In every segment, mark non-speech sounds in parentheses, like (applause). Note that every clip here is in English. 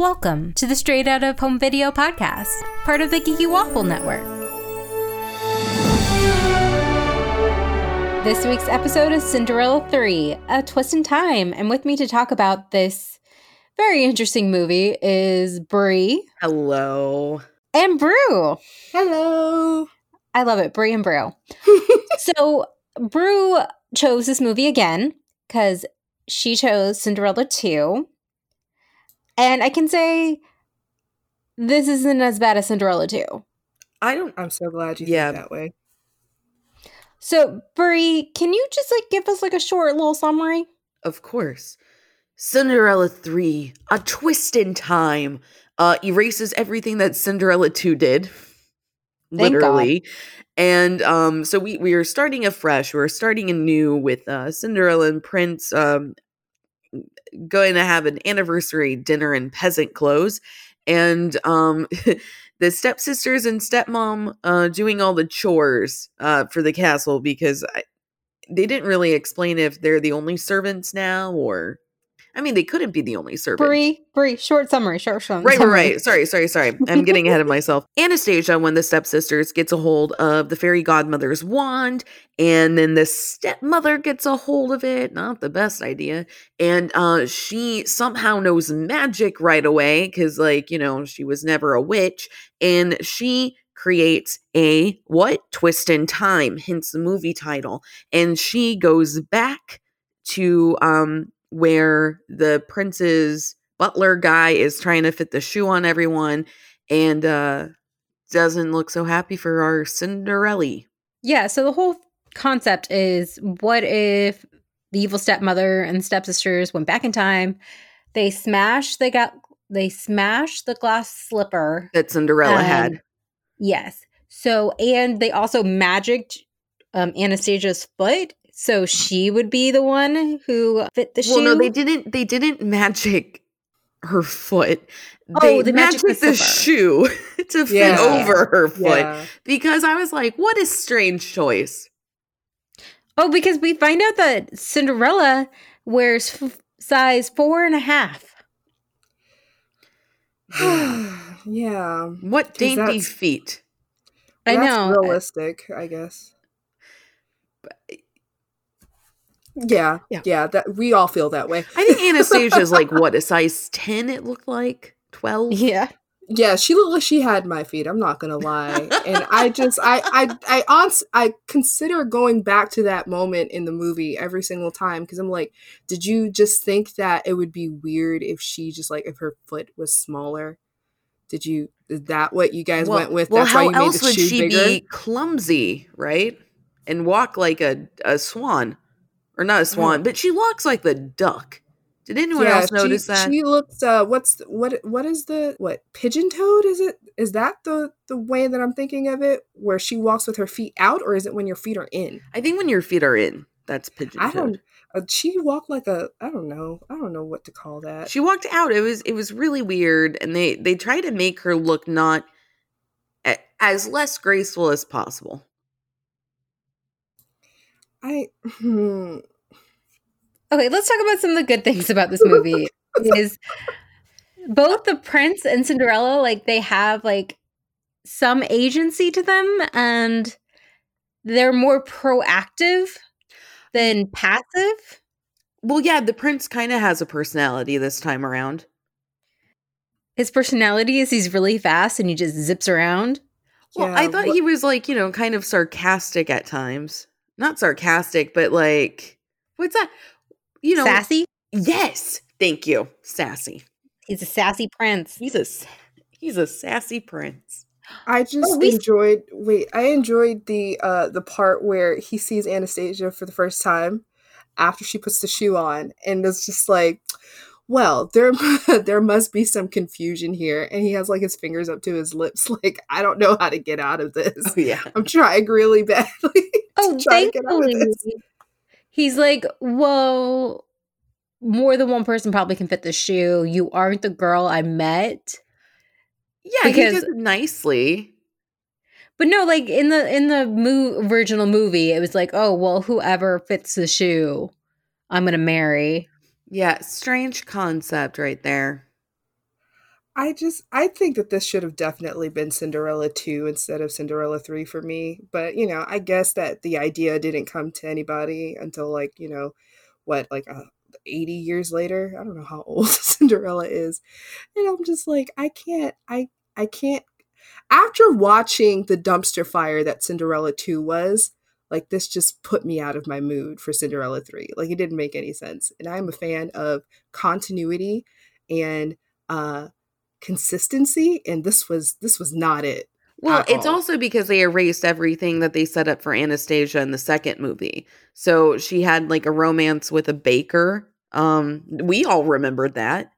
Welcome to the Straight Out of Home Video podcast, part of the Geeky Waffle Network. This week's episode is Cinderella 3, A Twist in Time, and with me to talk about this very interesting movie is Brie Hello. and Brew. Hello. I love it, Brie and Brew. (laughs) so Brew chose this movie again because she chose Cinderella 2. And I can say this isn't as bad as Cinderella 2. I don't I'm so glad you Yeah. think that way. So, Brie, can you just like give us like a short little summary? of course. Cinderella 3, A Twist in Time, uh erases everything that Cinderella 2 did. Thank God. Literally. And um so we we are starting afresh. We're starting anew with uh Cinderella and Prince um going to have an anniversary dinner in peasant clothes and um (laughs) the stepsisters and stepmom uh doing all the chores uh for the castle because I, they didn't really explain if they're the only servants now or I mean they couldn't be the only servants. Brie, Brie, short summary, short summary. Right, right, right. Sorry, sorry, sorry. I'm getting ahead of (laughs) myself. Anastasia, when the stepsisters, gets a hold of the fairy godmother's wand, and then the stepmother gets a hold of it. Not the best idea. And uh, she somehow knows magic right away because, like, you know, she was never a witch, and she creates a what twist in time hence the movie title and she goes back to um where the prince's butler guy is trying to fit the shoe on everyone and uh doesn't look so happy for our Cinderella. Yeah, so the whole concept is what if the evil stepmother and stepsisters went back in time, they smash they got they smash the glass slipper. that Cinderella Um, had. Yes. So and they also magicked um Anastasia's foot so she would be the one who fit the Well, shoe. Well, no, they didn't. They didn't magic her foot. Oh, they they magicked magicked the the, shoe (laughs) to fit Yeah. over her foot Yeah. because I was like, "What a strange choice." Oh, because we find out that Cinderella wears f- size four and a half. (sighs) yeah. What dainty that's- feet! I That's know. realistic, I guess. Yeah, Yeah. yeah, That we all feel that way. I think Anastasia's (laughs) like what a size ten. It looked like twelve. Yeah. Yeah, she looked like she had my feet. I'm not gonna lie, and I just, I, I, I, honest, I consider going back to that moment in the movie every single time because I'm like, did you just think that it would be weird if she just like if her foot was smaller? Did you? Is that what you guys went with? Well, That's how why you made else the would shoe she bigger. be clumsy, right? And walk like a, a swan. Or not a swan, but she walks like the duck. Did anyone else notice she, that? She looks. Uh, what's the, what? What is the what? Pigeon toed? Is it? Is that the the way that I'm thinking of it? Where she walks with her feet out, or is it when your feet are in? I think when your feet are in, that's pigeon toed. I don't. Uh, she walked like a. I don't know. I don't know what to call that. She walked out. It was it was really weird, and they they try to make her look not a- as less graceful as possible. I. Hmm. Okay, let's talk about some of the good things about this movie. (laughs) is both the prince and Cinderella like they have like some agency to them and they're more proactive than passive. Well, yeah, the prince kind of has a personality this time around. His personality is he's really fast and he just zips around. Well, I thought what- he was like, you know, kind of sarcastic at times. Not sarcastic, but like, what's that? You know, Sassy. yes. Thank you, sassy. He's a sassy prince. He's a s- he's a sassy prince. I just Oh, we- enjoyed. Wait, I enjoyed the uh the part where he sees Anastasia for the first time after she puts the shoe on, and it's just like, well, there (laughs) there must be some confusion here, and he has like his fingers up to his lips, (laughs) like I don't know how to get out of this. Oh yeah. I'm trying really badly. (laughs) Oh, to try to get out of thankfully, this. He's like, well, more than one person probably can fit the shoe. You aren't the girl I met. Yeah, he Because- does it nicely. But no, like in the in the mo- original movie, it was like, oh well, whoever fits the shoe, I'm gonna marry. Yeah, strange concept right there. I just I think that this should have definitely been Cinderella 2 instead of Cinderella 3 for me. But, you know, I guess that the idea didn't come to anybody until like, you know, what like uh, 80 years later. I don't know how (laughs) old Cinderella is. And I'm just like I can't I I can't after watching the dumpster fire that Cinderella 2 was, like this just put me out of my mood for Cinderella 3. Like it didn't make any sense. And I'm a fan of continuity and uh consistency and this was this was not it. Well, it's all. also because they erased everything that they set up for Anastasia in the second movie. So she had like a romance with a baker. Um, we all remembered that.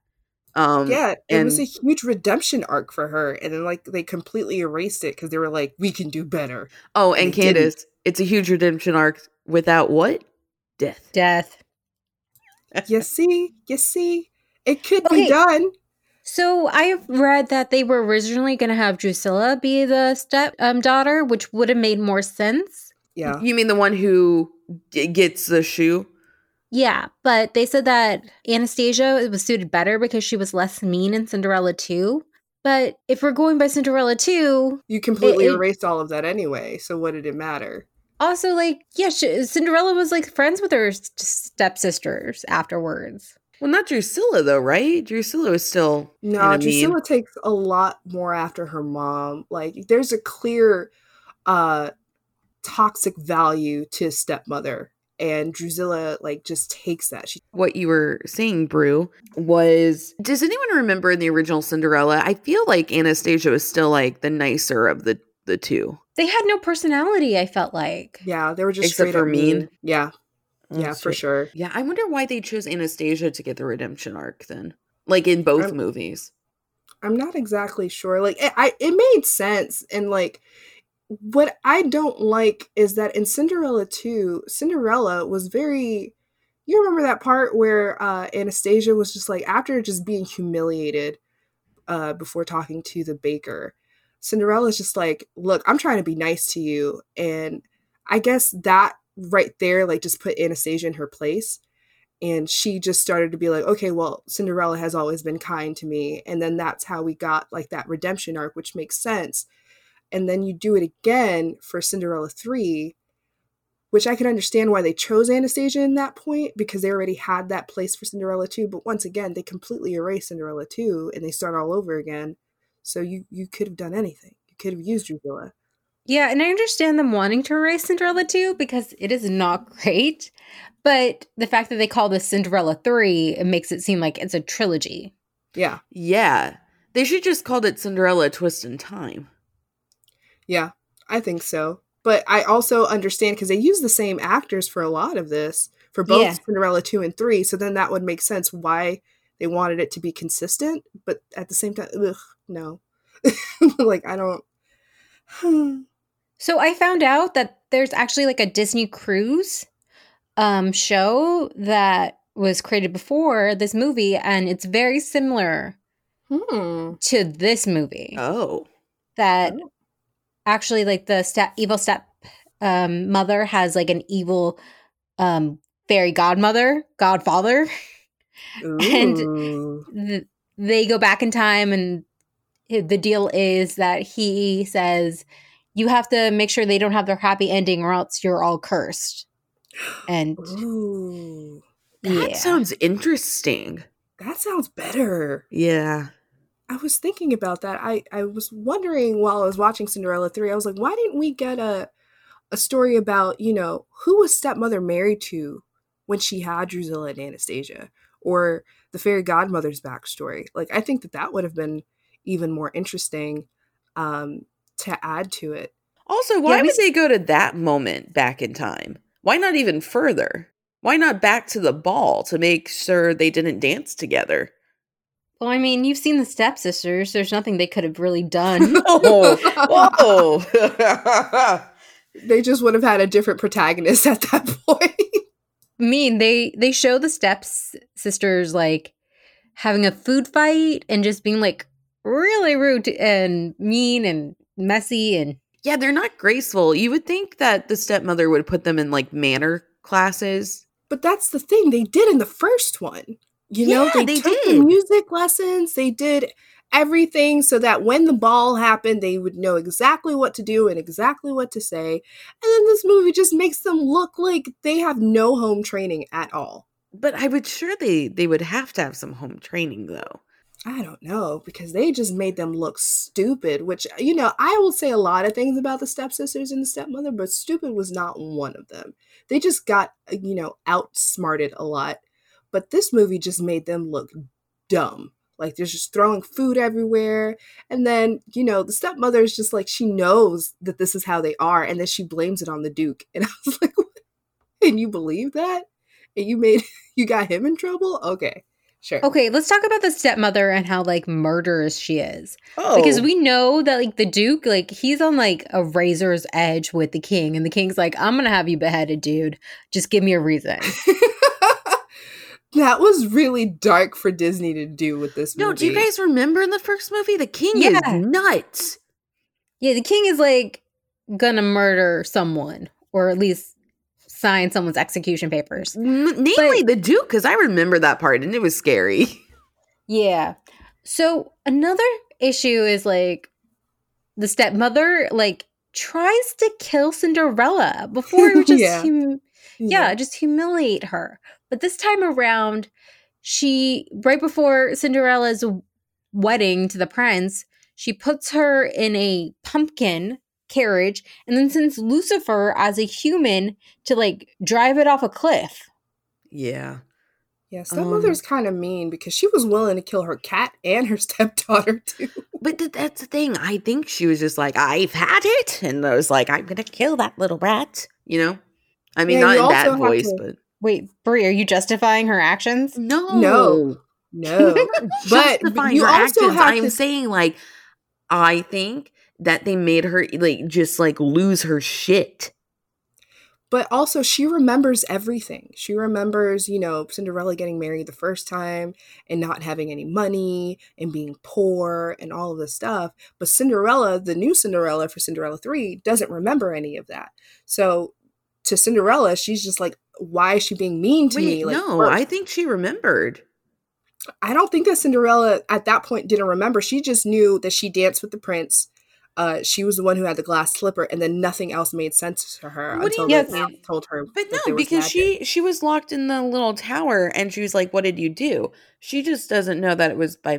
Um, yeah, it was a huge redemption arc for her, and then like they completely erased it because they were like, "We can do better." Oh, and and they didn't. Candace, it's a huge redemption arc without what? Death. Death. You see, you see, it could Okay. be done. So I've read that they were originally going to have Drusilla be the step um, daughter, which would have made more sense. Yeah, You mean the one who g- gets the shoe? Yeah, but they said that Anastasia was suited better because she was less mean in Cinderella 2. But if we're going by Cinderella 2, you completely it- erased all of that anyway. So what did it matter? also like yeah, she, Cinderella was like friends with her stepsisters afterwards. Well, not Drusilla though, right? Drusilla was still No, kinda mean. Drusilla takes a lot more after her mom. Like there's a clear uh toxic value to stepmother. And Drusilla like just takes that. She what you were saying, Brew, was does anyone remember in the original Cinderella? I feel like Anastasia was still like the nicer of the the two. They had no personality, I felt like. yeah, they were just Except straight for up mean? Yeah, yeah, for sure. Yeah, I wonder why they chose Anastasia to get the redemption arc then. Like in both I'm- movies. I'm not exactly sure. Like it, I, it made sense, and like what I don't like is that in Cinderella 2, Cinderella was very. You remember that part where uh, Anastasia was just like after just being humiliated uh, before talking to the baker. Cinderella's just like, look, I'm trying to be nice to you, and I guess that right there, like, just put Anastasia in her place. And she just started to be like okay well cinderella has always been kind to me. And then that's how we got like that redemption arc which makes sense. And then you do it again for cinderella 3 which i can understand why they chose anastasia in that point because they already had that place for cinderella 2 but once again they completely erase cinderella 2 and they start all over again. So you you could have done anything. You could have used drusilla Yeah, and I understand them wanting to erase Cinderella 2 because it is not (laughs) great. But the fact that they call this Cinderella 3, it makes it seem like it's a trilogy. yeah Yeah. They should just called it Cinderella Twist in Time. Yeah, I think so. But I also understand because they use the same actors for a lot of this for both Yeah. Cinderella 2 and 3. So then that would make sense why they wanted it to be consistent. But at the same time, ugh, no. (laughs) like, I don't. (sighs) (sighs) So I found out that there's actually like a Disney cruise um show that was created before this movie and it's very similar Hmm. to this movie. Oh. that Oh. actually like the step evil step um mother has like an evil um fairy godmother godfather (laughs) And- Th- they go back in time and the deal is that he says you have to make sure they don't have their happy ending or else you're all cursed (gasps) and Ooh. That yeah sounds interesting. That sounds better. Yeah. I was thinking about that. I, I was wondering while I was watching Cinderella 3, I was like, why didn't we get a a story about, you know, who was stepmother married to when she had Drusilla and Anastasia? Or the fairy godmother's backstory? Like, I think that that would have been even more interesting um, to add to it. Also, why we would they go to that moment back in time? Why not even further? Why not back to the ball to make sure they didn't dance together? well i mean you've seen the stepsisters there's nothing they could have really (laughs) done Oh, whoa. (laughs) They just would have had a different protagonist (laughs) at that point. I mean they they show the steps sisters like having a food fight and just being like really rude and mean and messy and yeah, they're not graceful. You would think that the stepmother would put them in like manner classes. But that's the thing they did in the first one. You know, Yeah, they, they took did. the music lessons. They did everything so that when the ball happened, they would know exactly what to do and exactly what to say. And then this movie just makes them look like they have no home training at all. But I would sure they they would have to have some home training though. I don't know because they just made them look stupid, which, you know, I will say a lot of things about the stepsisters and the stepmother, but stupid was not one of them. They just got, uh, you know, outsmarted a lot. But this movie just made them look dumb. Like they're just throwing food everywhere. And then, you know, the stepmother is just like, she knows that this is how they are. And then she blames it on the Duke. (laughs) And I was like, what? and you believe that? And you made, (laughs) you got him in trouble? Okay. Sure. Okay, let's talk about the stepmother and how like murderous she is. Oh, Because we know that like the Duke, like he's on like a razor's edge with the king, and the king's like, I'm gonna have you beheaded, dude. Just give me a reason. (laughs) that was really dark for Disney to do with this movie. no. Do you guys remember in the first movie the king Yeah. is nuts? yeah, the king is like gonna murder someone, or at least sign someone's execution papers. N- namely the Duke, because I remember that part and it was scary. (laughs) Yeah. So another issue is like the stepmother like tries to kill Cinderella before (laughs) just Yeah. hum- yeah, just humiliate her. But this time around, she right before Cinderella's wedding to the prince, she puts her in a pumpkin carriage and then sends Lucifer as a human to like drive it off a cliff. Yeah. Yeah, stepmother's um, kind of mean because she was willing to kill her cat and her (laughs) stepdaughter too. But th- that's the thing. I think she was just like, I've had it. And I was like, I'm going to kill that little rat. You know? I mean, Yeah, not in that voice, to- but. Wait, Brie, are you justifying her actions? No. No. (laughs) No, but Justifying you her also actions. have I'm to- saying, like, I think that they made her, like, just, like, lose her shit. but also she remembers everything. She remembers, you know, Cinderella getting married the first time and not having any money and being poor and all of this stuff. But Cinderella, the new Cinderella for Cinderella 3, doesn't remember any of that. So to Cinderella, she's just like, why is she being mean to Wait, me? Like, no, first- I think she remembered. I don't think that Cinderella at that point didn't remember. She just knew that she danced with the prince. Uh, she was the one who had the glass slipper, and then nothing else made sense to her What until you- the man told her. But that no, there was because magic. she she was locked in the little tower and she was like, What did you do? She just doesn't know that it was by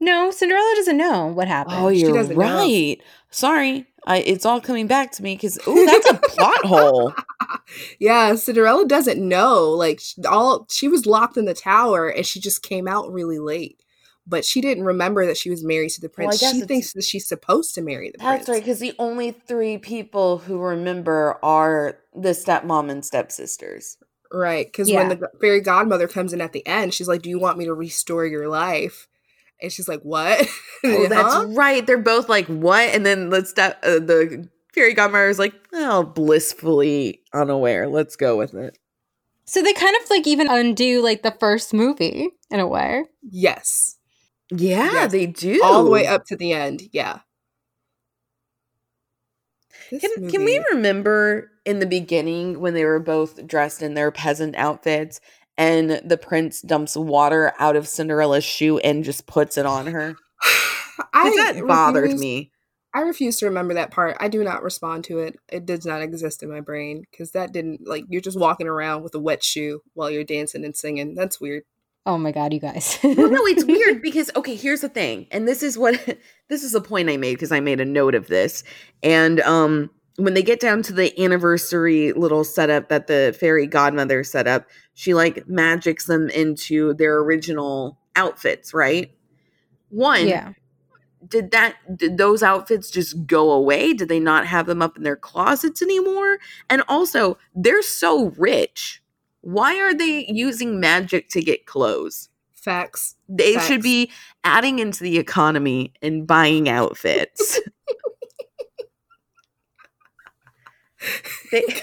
No, Cinderella doesn't know what happened. Oh, She you're doesn't know. right. Sorry. I it's all coming back to me because oh, that's a plot hole. (laughs) yeah, Cinderella doesn't know. Like all she was locked in the tower, and she just came out really late. But she didn't remember that she was married to the prince. guess she thinks that she's supposed to marry the That's prince. right, because the only three people who remember are the stepmom and stepsisters. Right, because Yeah. when the fairy godmother comes in at the end, she's like, "Do you want me to restore your life?" And she's like, "What?" (laughs) Oh, that's Huh? right. They're both like, "What?" And then the step uh, the fairy godmother is like, "Oh, blissfully unaware. Let's go with it." So they kind of like even undo like the first movie in a way. yes, Yeah, Yes. they do all the way up to the end. Yeah. This Can, can we remember in the beginning when they were both dressed in their peasant outfits and the prince dumps water out of Cinderella's shoe and just puts it on her? (sighs) I that bothered refuse- me. I refuse to remember that part. I do not respond to it. It does not exist in my brain because that didn't like you're just walking around with a wet shoe while you're dancing and singing. That's weird. Oh my god, you guys. (laughs) Well, no, it's (laughs) weird because okay, here's the thing, and this is what (laughs) this is a point I made because I made a note of this, and um, when they get down to the anniversary little setup that the fairy godmother set up, she like magics them into their original outfits, right? One, yeah. did that did those outfits just go away? Did they not have them up in their closets anymore? And also, they're so rich. Why are they using magic to get clothes? Facts. They Facts. should be adding into the economy and buying outfits. (laughs) They- (laughs)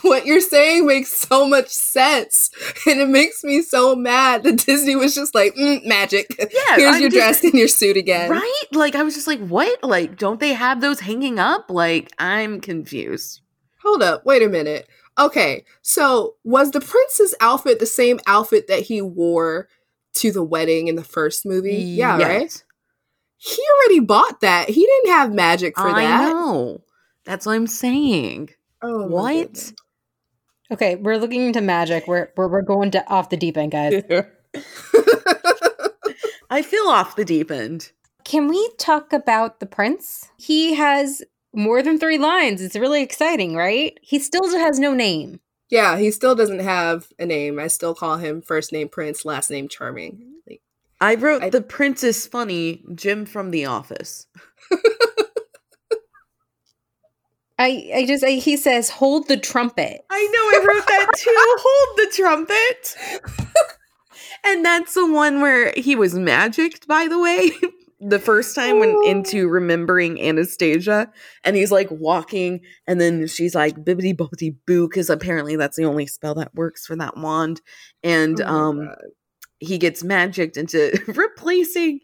What you're saying makes so much sense, and it makes me so mad that Disney was just like, mm, "Magic, yeah, here's I'm your just- dress and your suit again." Right? Like I was just like, what? Like, don't they have those hanging up? Like, I'm confused. Hold up, wait a minute. Okay, so was the prince's outfit the same outfit that he wore to the wedding in the first movie. Yeah, Yes. right. He already bought that. He didn't have magic for I that. know. That's what I'm saying. Oh, my what? Okay, we're looking into magic. We're we're, we're going to off the deep end, guys. (laughs) I feel off the deep end. Can we talk about the prince? He has more than three lines. It's really exciting, right? He still has no name. yeah, he still doesn't have a name. I still call him first name Prince, last name Charming. Like, I wrote I- the prince is funny, Jim from The Office. (laughs) I I just I, he says hold the trumpet. I know, I wrote that (laughs) too. Hold the trumpet. (laughs) and that's the one where he was magicked, by the way. The first time when into remembering Anastasia, and he's like walking, and then she's like bibbity bobbity boo, because apparently that's the only spell that works for that wand. And oh um God. he gets magicked into (laughs) replacing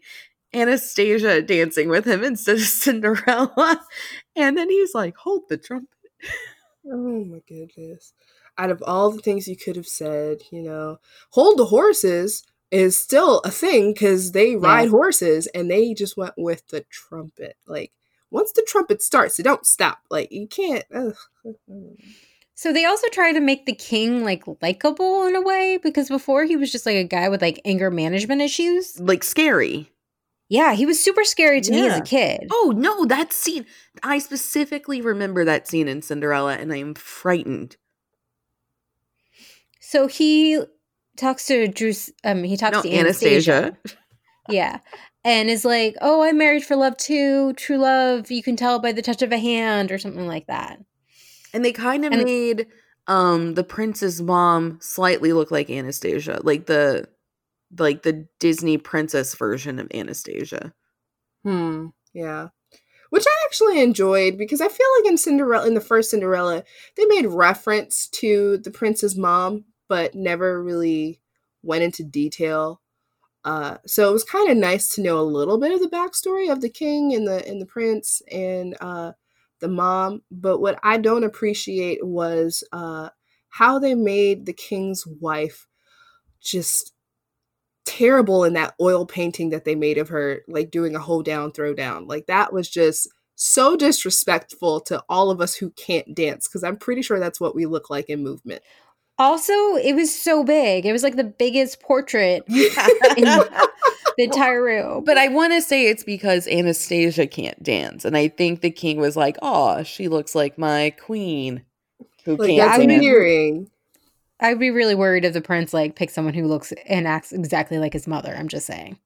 Anastasia dancing with him instead of (laughs) Cinderella. And then he's like, hold the trumpet. Oh my goodness. Out of all the things you could have said, you know, hold the horses is still a thing because they ride horses and they just went with the trumpet. Like, once the trumpet starts, it don't stop. Like, you can't. Ugh. So they also try to make the king like likable in a way because before he was just like a guy with like anger management issues. Like scary. Yeah, he was super scary to me as a kid. Oh no, that scene. I specifically remember that scene in Cinderella and I am frightened. So he talks to Drews. Um, he talks No, to Anastasia. Anastasia. Yeah, and is like, "Oh, I'm married for love too. True love, you can tell by the touch of a hand, or something like that." And they kind of And- made um the prince's mom slightly look like Anastasia. Like the like the Disney princess version of Anastasia. Hmm. Yeah. Which I actually enjoyed because I feel like in Cinderella, in the first Cinderella, they made reference to the prince's mom, but never really went into detail. Uh, so it was kind of nice to know a little bit of the backstory of the king and the and the prince and uh, the mom. But what I don't appreciate was uh, how they made the king's wife just terrible in that oil painting that they made of her, like doing a hold down, throw down. Like that was just so disrespectful to all of us who can't dance because I'm pretty sure that's what we look like in movement. Also, it was so big. It was like the biggest portrait (laughs) in the entire room. But I want to say it's because Anastasia can't dance. And I think the king was like, oh, she looks like my queen who Like can't I mean- dance. endearing. I'd be really worried if the prince like picked someone who looks and acts exactly like his mother. I'm just saying.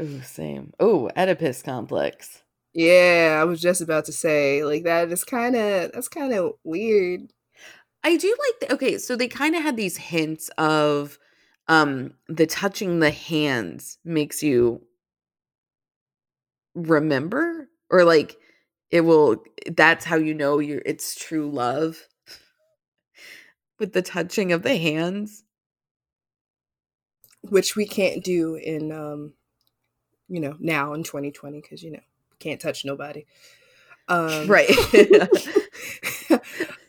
Ooh, same. Oh, Oedipus complex. Yeah, I was just about to say like that is kind of that's kind of weird. I do like the, okay, so they kind of had these hints of um the touching the hands makes you remember or like it will that's how you know you're it's true love with the touching of the hands. which we can't do in um you know now in 2020 because you know can't touch nobody um Right. (laughs) (laughs) I,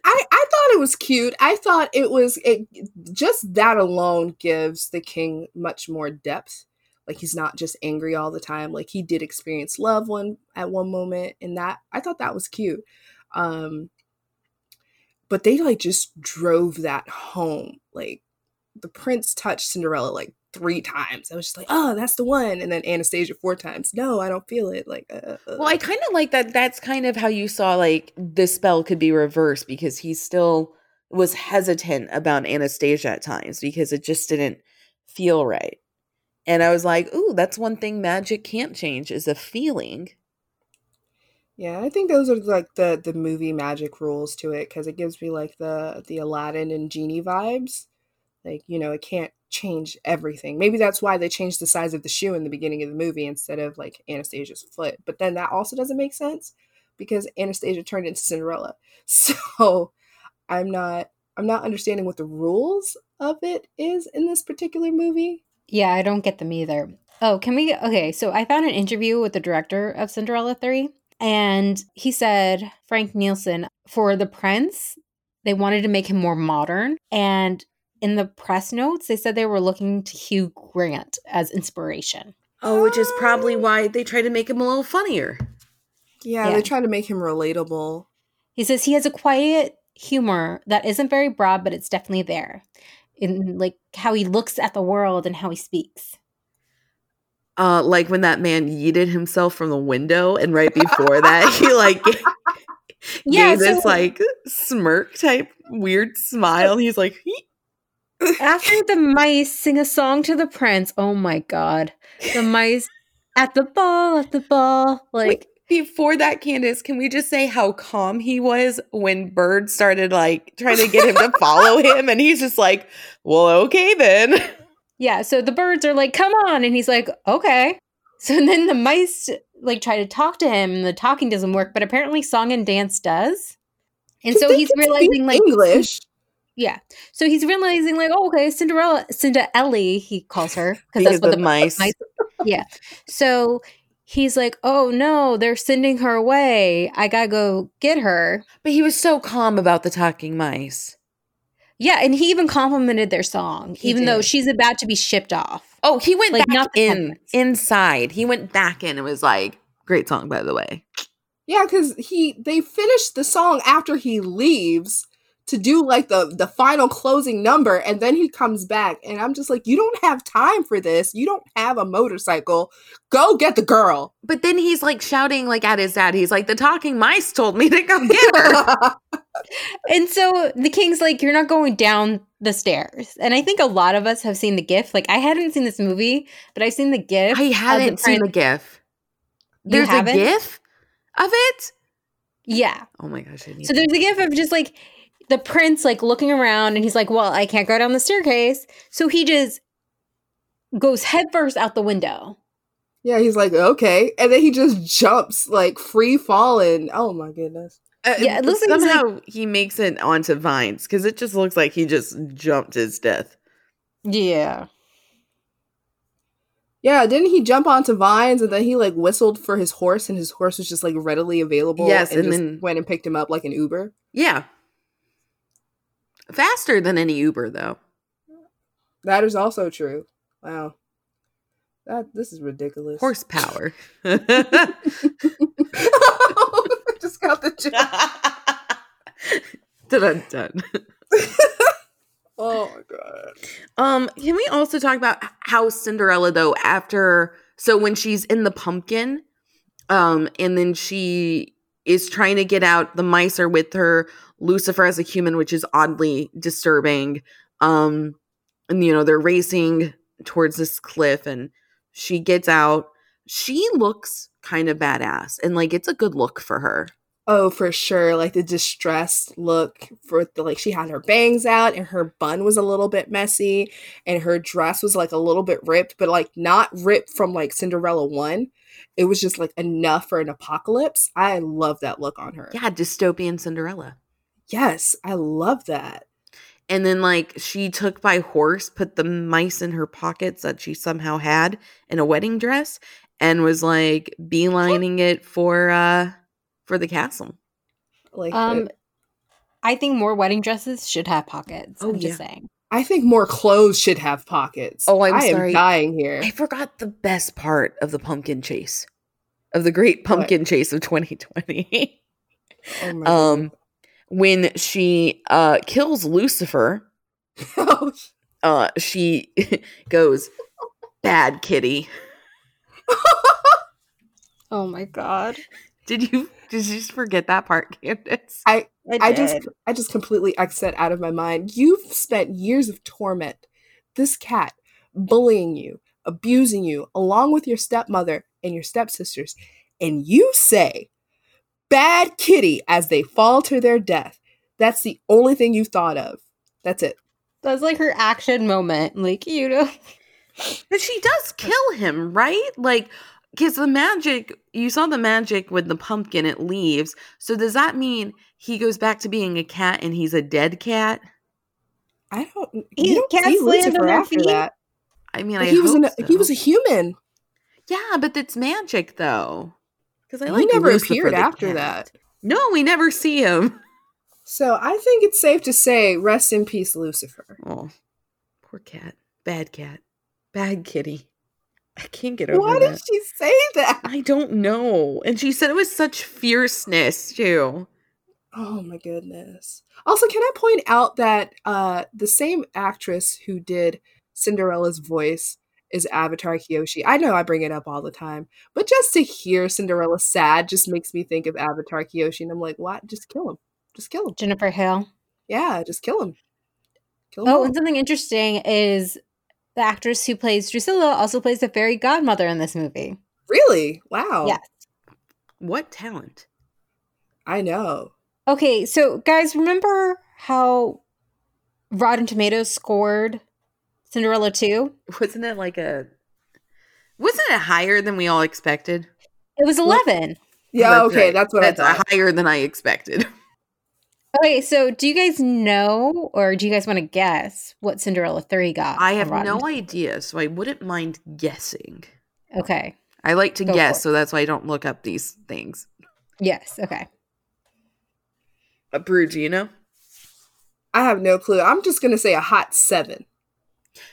I thought it was cute. I thought it was it just that alone gives the king much more depth. Like he's not just angry all the time. Like he did experience love one at one moment, and that I thought that was cute. Um, but they like just drove that home. Like the prince touched Cinderella like three times. I was just like, oh, that's the one. And then Anastasia four times. No, I don't feel it. Like, uh, uh, Well, I kind of like that. That's kind of how you saw like the spell could be reversed because he still was hesitant about Anastasia at times because it just didn't feel right. And I was like, ooh, that's one thing magic can't change is a feeling. Yeah, I think those are like the the movie magic rules to it because it gives me like the the Aladdin and genie vibes. Like you know, it can't change everything. Maybe that's why they changed the size of the shoe in the beginning of the movie instead of like Anastasia's foot. But then that also doesn't make sense because Anastasia turned into Cinderella. (laughs) So I'm not I'm not understanding what the rules of it is in this particular movie. Yeah, I don't get them either. Oh, can we? Okay, so I found an interview with the director of Cinderella 3, and he said, Frank Nissen, for the prince, they wanted to make him more modern. And in the press notes, they said they were looking to Hugh Grant as inspiration. Oh, which is probably why they try to make him a little funnier. Yeah, Yeah. they try to make him relatable. He says he has a quiet humor that isn't very broad, but it's definitely there. In like how he looks at the world and how he speaks. Uh, like when that man yeeted himself from the window, and right before that, he like (laughs) gave Yeah, this like smirk type weird smile. He's like, "Hee." After the mice sing a song to the prince, oh my god. The mice at the ball, at the ball. Like, before that, Candace, can we just say how calm he was when Bird started like trying to get him to follow (laughs) him, and he's just like, "Well, okay then." yeah, so the birds are like, come on. And he's like, okay. So then the mice like try to talk to him, and the talking doesn't work, but apparently song and dance does. And so he's realizing like English. Yeah. So he's realizing like, oh, okay, Cinderella, Cinderella, he calls her because Because that's what the the mice. mice- yeah. So he's like, oh no, they're sending her away. I gotta go get her. But he was so calm about the talking mice. Yeah, and he even complimented their song, He even though she's about to be shipped off. Oh, he went Like, back not in conference. inside. He went back in and was like, "Great song, by the way." Yeah, because he they finished the song after he leaves to do like the the final closing number, and then he comes back, and I'm just like, you don't have time for this. You don't have a motorcycle. Go get the girl. But then he's like shouting like at his dad. He's like, "The talking mice told me to come (laughs) get her." (laughs) And so the king's like, you're not going down the stairs. And I think a lot of us have seen the GIF. Like, I hadn't seen this movie, but I've seen the GIF. I hadn't seen the GIF. There's a? GIF of it. Yeah. Oh my gosh! I need So there's a gif of just like the prince like looking around and he's like, Well, I can't go down the staircase. So he just goes headfirst out the window. yeah, he's like, okay, and then he just jumps like free falling. Oh my goodness. Uh, Yeah, it looks like like- somehow he makes it onto vines because it just looks like he just jumped his death. Yeah. Yeah, didn't he jump onto vines and then he like whistled for his horse and his horse was just like readily available? Yes, and, and just then- went and picked him up like an Uber. Yeah, faster than any Uber though. That is also true. Wow, that this is ridiculous. Horsepower. (laughs) (laughs) just got the joke. (laughs) dun, dun. Oh my god. Um, can we also talk about how Cinderella though after so when she's in the pumpkin, um, and then she is trying to get out, the mice are with her, Lucifer as a human, which is oddly disturbing. Um, and you know, they're racing towards this cliff and she gets out. She looks kind of badass and like it's a good look for her. Oh, for sure. Like the distressed look for the like she had her bangs out and her bun was a little bit messy and her dress was like a little bit ripped, but like not ripped from like Cinderella one. It was just like enough for an apocalypse. I love that look on her. Yeah, dystopian Cinderella. Yes, I love that. and then like she took by horse put the mice in her pockets that she somehow had in a wedding dress and was like beelining it for uh for the castle Like Um it. I think more wedding dresses should have pockets. Oh, I'm just yeah. saying. I think more clothes should have pockets. Oh, I'm I am sorry. dying here. i forgot the best part of the pumpkin chase of the great pumpkin chase of 2020 Oh my (laughs) um when she uh kills lucifer God. (laughs) uh she (laughs) goes bad kitty Oh my god. did you did you just forget that part (laughs) candace I I did. just I just completely exit out of my mind. You've spent years of torment. This cat bullying you, abusing you, along with your stepmother and your stepsisters, and you say bad kitty as they fall to their death. That's the only thing you've thought of. That's it. That's like her action moment. Like, you know. But she does kill him, right? Like, because the magic, you saw the magic with the pumpkin, it leaves. So does that mean he goes back to being a cat and he's a dead cat? I don't. He- You don't cats see land Lucifer on after feet? that. I mean, I he was hope an, he was a human. yeah, but it's magic though. Because I He like never Lucifer appeared after cat. that. No, we never see him. So I think it's safe to say, rest in peace, Lucifer. Oh, Poor cat. Bad cat. Bad kitty. I can't get over Why that. did she say that? I don't know. And she said it was such fierceness too. Oh my goodness. Also, can I point out that uh the same actress who did Cinderella's voice is Avatar Kyoshi. I know I bring it up all the time, but just to hear Cinderella sad just makes me think of Avatar Kyoshi, and I'm like, what? Just kill him. Just kill him. Jennifer Hale. Yeah, just kill him. Kill him Oh, all. and something interesting is the actress who plays Drusilla also plays the fairy godmother in this movie. really? Wow. Yes. What talent? I know. Okay, so guys, remember how Rotten Tomatoes scored Cinderella 2? Wasn't it like a wasn't it higher than we all expected? It was 11. Yeah, That's okay, right. that's what That's I thought. higher than I expected. (laughs) Okay, so do you guys know or do you guys want to guess what Cinderella 3 got? I have no Tomatoes? idea, so I wouldn't mind guessing. Okay. I like to Go for guess, it. so that's why I don't look up these things. Yes, okay. Uh, Brew, do you know? I have no clue. I'm just gonna say a hot seven.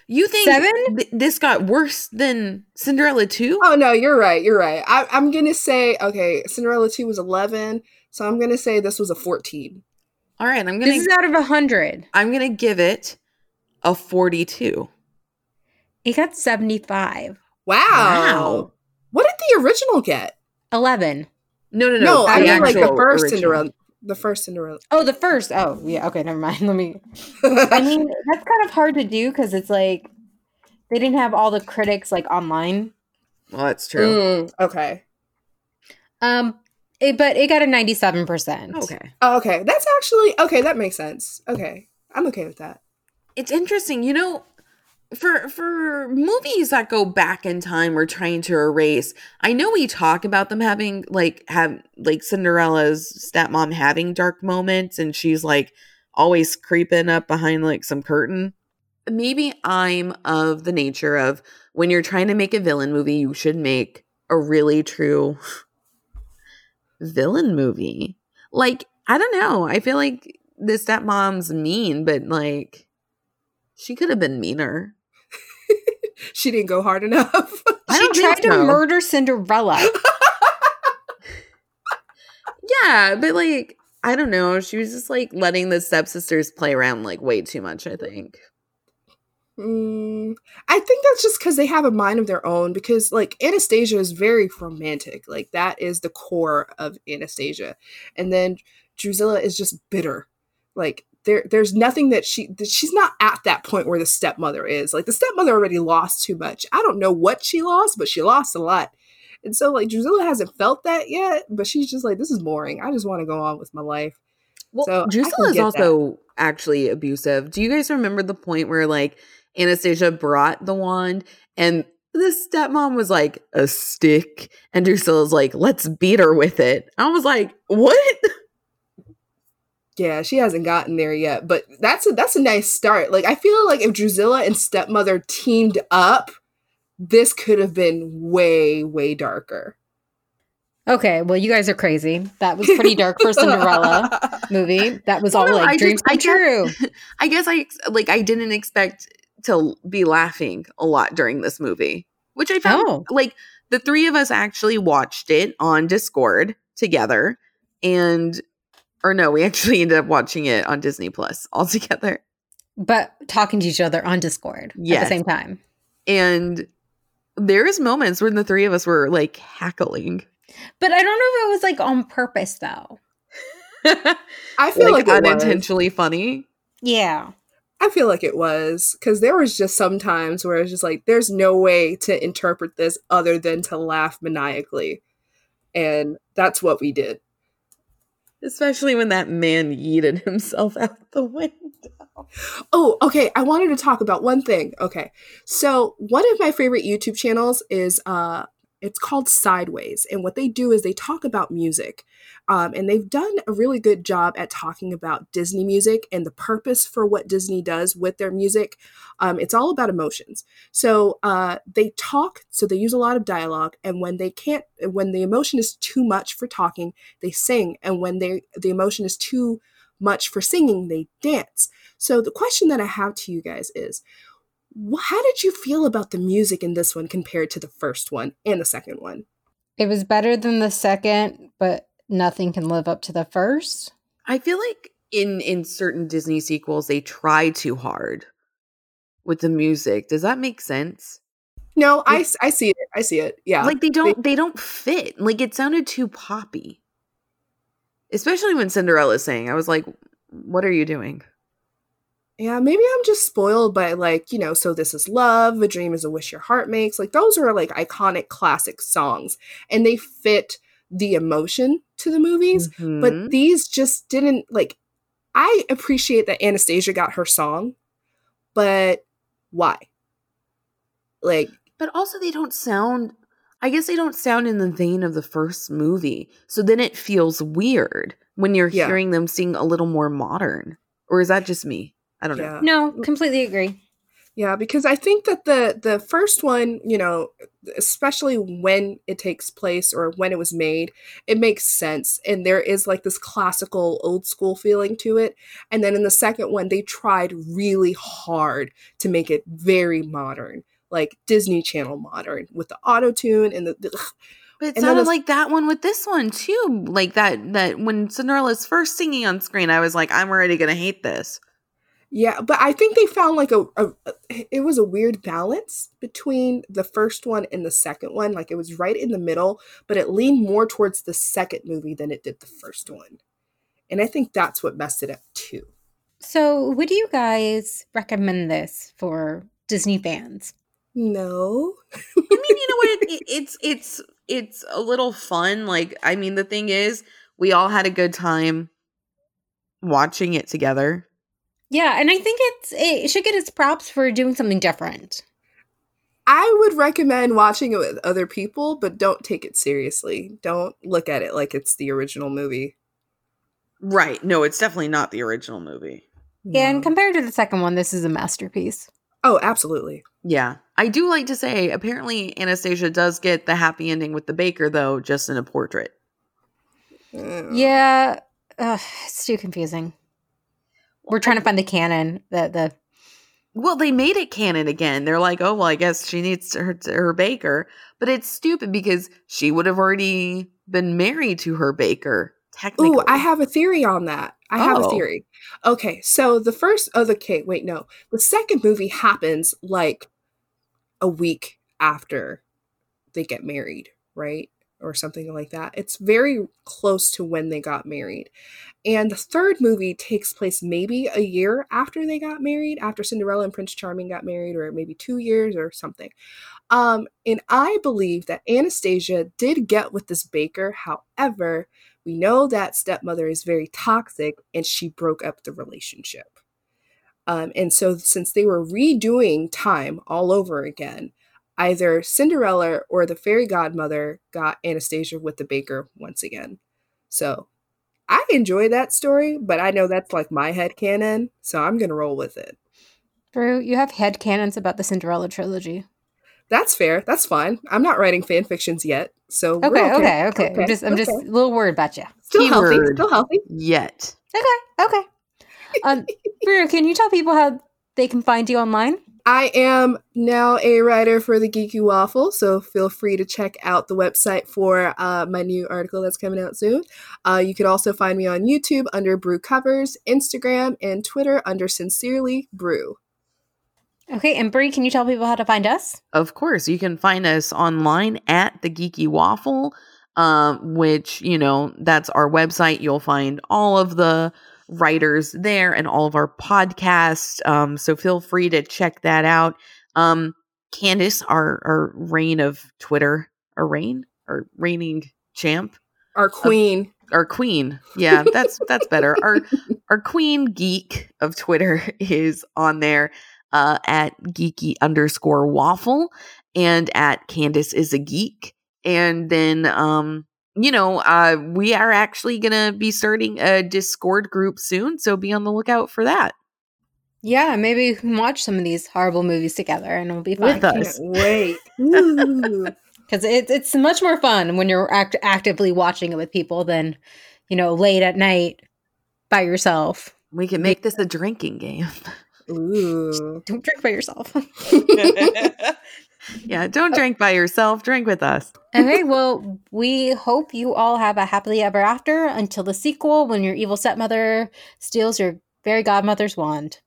You think Seven? th- this got worse than Cinderella 2? Oh no, you're right. You're right. I, I'm gonna say okay. Cinderella two was eleven, so I'm gonna say this was a fourteen. All right, I'm gonna This is out of a 100. I'm gonna give it a 42. It got 75. Wow. Wow. What did the original get? 11. No, no, no. No, I mean like the actual first original. Cinderella. The first Cinderella. Oh, the first. Oh, yeah. Okay, never mind. (laughs) Let me. (laughs) I mean, that's kind of hard to do because it's like they didn't have all the critics like online. Well, that's true. Mm, okay. Um, it, but it got a ninety-seven percent. Okay. Oh, okay. That's actually okay. That makes sense. Okay, I'm okay with that. It's interesting, you know, for for movies that go back in time or trying to erase. I know we talk about them having like have like Cinderella's stepmom having dark moments and she's like always creeping up behind like some curtain. Maybe I'm of the nature of when you're trying to make a villain movie, you should make a really true villain movie. Like, I don't know. I feel like the stepmom's mean, but like she could have been meaner. (laughs) She didn't go hard enough. She tried to murder Cinderella. (laughs) Yeah, but like I don't know. She was just like letting the stepsisters play around like way too much, I think. Mm, I think that's just because they have a mind of their own. Because like Anastasia is very romantic, like that is the core of Anastasia, and then Drusilla is just bitter. Like there, there's nothing that she that she's not at that point where the stepmother is. Like the stepmother already lost too much. I don't know what she lost, but she lost a lot. And so like Drusilla hasn't felt that yet, but she's just like, this is boring. I just want to go on with my life. Well, So, Drusilla is also actually abusive. Do you guys remember the point where like Anastasia brought the wand and the stepmom was like a stick and Drusilla's like, let's beat her with it. I was like, what? (laughs) Yeah, she hasn't gotten there yet, but that's a that's a nice start. Like I feel like if Drusilla and stepmother teamed up, this could have been way way darker. okay, well, you guys are crazy. That was pretty dark for Cinderella (laughs) movie. That was all No, like I dreams just- I come guess- true. (laughs) I guess I like I didn't expect to be laughing a lot during this movie, which I found Oh. like the three of us actually watched it on Discord together, and or no, we actually (laughs) ended up watching it on Disney Plus (laughs) all together. But talking to each other on Discord at the same time. And there's moments when the three of us were like hackling, But I don't know if it was like on purpose though. (laughs) I feel like, like, it was. unintentionally funny. Yeah. I feel like it was because there was just some times where it's just like there's no way to interpret this other than to laugh maniacally, and that's what we did. Especially when that man yeeted himself (laughs) out the window. Oh, okay. I wanted to talk about one thing. Okay. So, one of my favorite YouTube channels is uh it's called Sideways, and what they do is they talk about music. Um, and they've done a really good job at talking about Disney music and the purpose for what Disney does with their music. Um, it's all about emotions. So uh, they talk, so they use a lot of dialogue, and when they can't, when the emotion is too much for talking, they sing, and when they the emotion is too much for singing, they dance. So the question that I have to you guys is how did you feel about the music in this one compared to the first one and the second one? It was better than the second, but nothing can live up to the first. I feel like in in certain Disney sequels they try too hard with the music. Does that make sense? No, I, I see it. I see it. Yeah. Like they don't they don't fit. Like it sounded too poppy. Especially when Cinderella is saying, I was like, what are you doing? Yeah, maybe I'm just spoiled by like, you know, so this is love, a dream is a wish your heart makes. Like those are like iconic classic songs and they fit the emotion to the movies, Mhm. but these just didn't like I appreciate that Anastasia got her song, but why? Like But also, they don't sound. I guess they don't sound in the vein of the first movie. So then it feels weird when you're Yeah. hearing them sing a little more modern. Or is that just me? I don't know. No, completely agree. Yeah, because I think that the the first one, you know, especially when it takes place or when it was made, it makes sense and there is like this classical old school feeling to it. And then in the second one, they tried really hard to make it very modern, like Disney Channel modern with the auto tune and the, the But it And sounded like that one with this one too. Like that that when Cinderella's first singing on screen, I was like, I'm already gonna hate this. Yeah, but I think they found like a, a, a- it was a weird balance between the first one and the second one. Like it was right in the middle, but it leaned more towards the second movie than it did the first one. And I think that's what messed it up too. So, would you guys recommend this for Disney fans? No. I mean, you know what? It, (laughs) it- it's it's it's a little fun. Like, I mean, the thing is, we all had a good time watching it together. Yeah, and I think it's it should get its props for doing something different. I would recommend watching it with other people, but don't take it seriously. Don't look at it like it's the original movie. Right. No, it's definitely not the original movie. And No. compared to the second one, this is a masterpiece. oh, absolutely. Yeah. I do like to say, apparently, Anastasia does get the happy ending with the baker, though, just in a portrait. Yeah, ugh, it's too confusing. We're trying to find the canon. The the Well, they made it canon again. They're like, oh, well, I guess she needs her, her baker. But it's stupid because she would have already been married to her baker, technically. Ooh, I have a theory on that. I have a Oh. theory. Okay, so the first oh the okay, wait, no. The second movie happens like a week after they get married, right? Or something like that. It's very close to when they got married. And the third movie takes place maybe a year after they got married, after Cinderella and Prince Charming got married, or maybe two years or something. Um, and I believe that Anastasia did get with this baker. However, we know that stepmother is very toxic and she broke up the relationship. Um, and so, since they were redoing time all over again, either Cinderella or the fairy godmother got Anastasia with the baker once again. So, I enjoy that story, but I know that's like my head canon, so I'm gonna roll with it. Drew, you have head canons about the Cinderella trilogy. That's fair. That's fine. I'm not writing fan fictions yet, so we're Okay, okay, okay. Okay, I'm just I'm just a little worried about you. still healthy. Still healthy. Yet. Okay, okay. Um, Drew, can you tell people how they can find you online? I am now a writer for the Geeky Waffle, so feel free to check out the website for uh, my new article that's coming out soon. Uh, you can also find me on YouTube under Brew Covers, Instagram, and Twitter under Sincerely Brew. Okay, and Brie, can you tell people how to find us? Of course, you can find us online at the Geeky Waffle, um, which you know that's our website. You'll find all of the writers there and all of our podcasts. Um, so feel free to check that out. Um, Candace, our our reign of Twitter, our reign, our reigning champ, Our queen. our queen. Yeah, that's that's better. Our our queen geek of Twitter (laughs) is on there uh, at geeky underscore waffle and at Candace is a geek. And then um, you know, uh, we are actually gonna be starting a Discord group soon, so be on the lookout for that. Yeah, maybe we can watch some of these horrible movies together and it'll be fun. With us. Wait. (laughs) Because (laughs) it, it's much more fun when you're act- actively watching it with people than, you know, late at night by yourself. We can make this a drinking game. Ooh. (laughs) Don't drink by yourself. Yeah, don't drink by yourself. Drink with us. okay, well, we hope you all have a happily ever after until the sequel when your evil stepmother steals your fairy godmother's wand.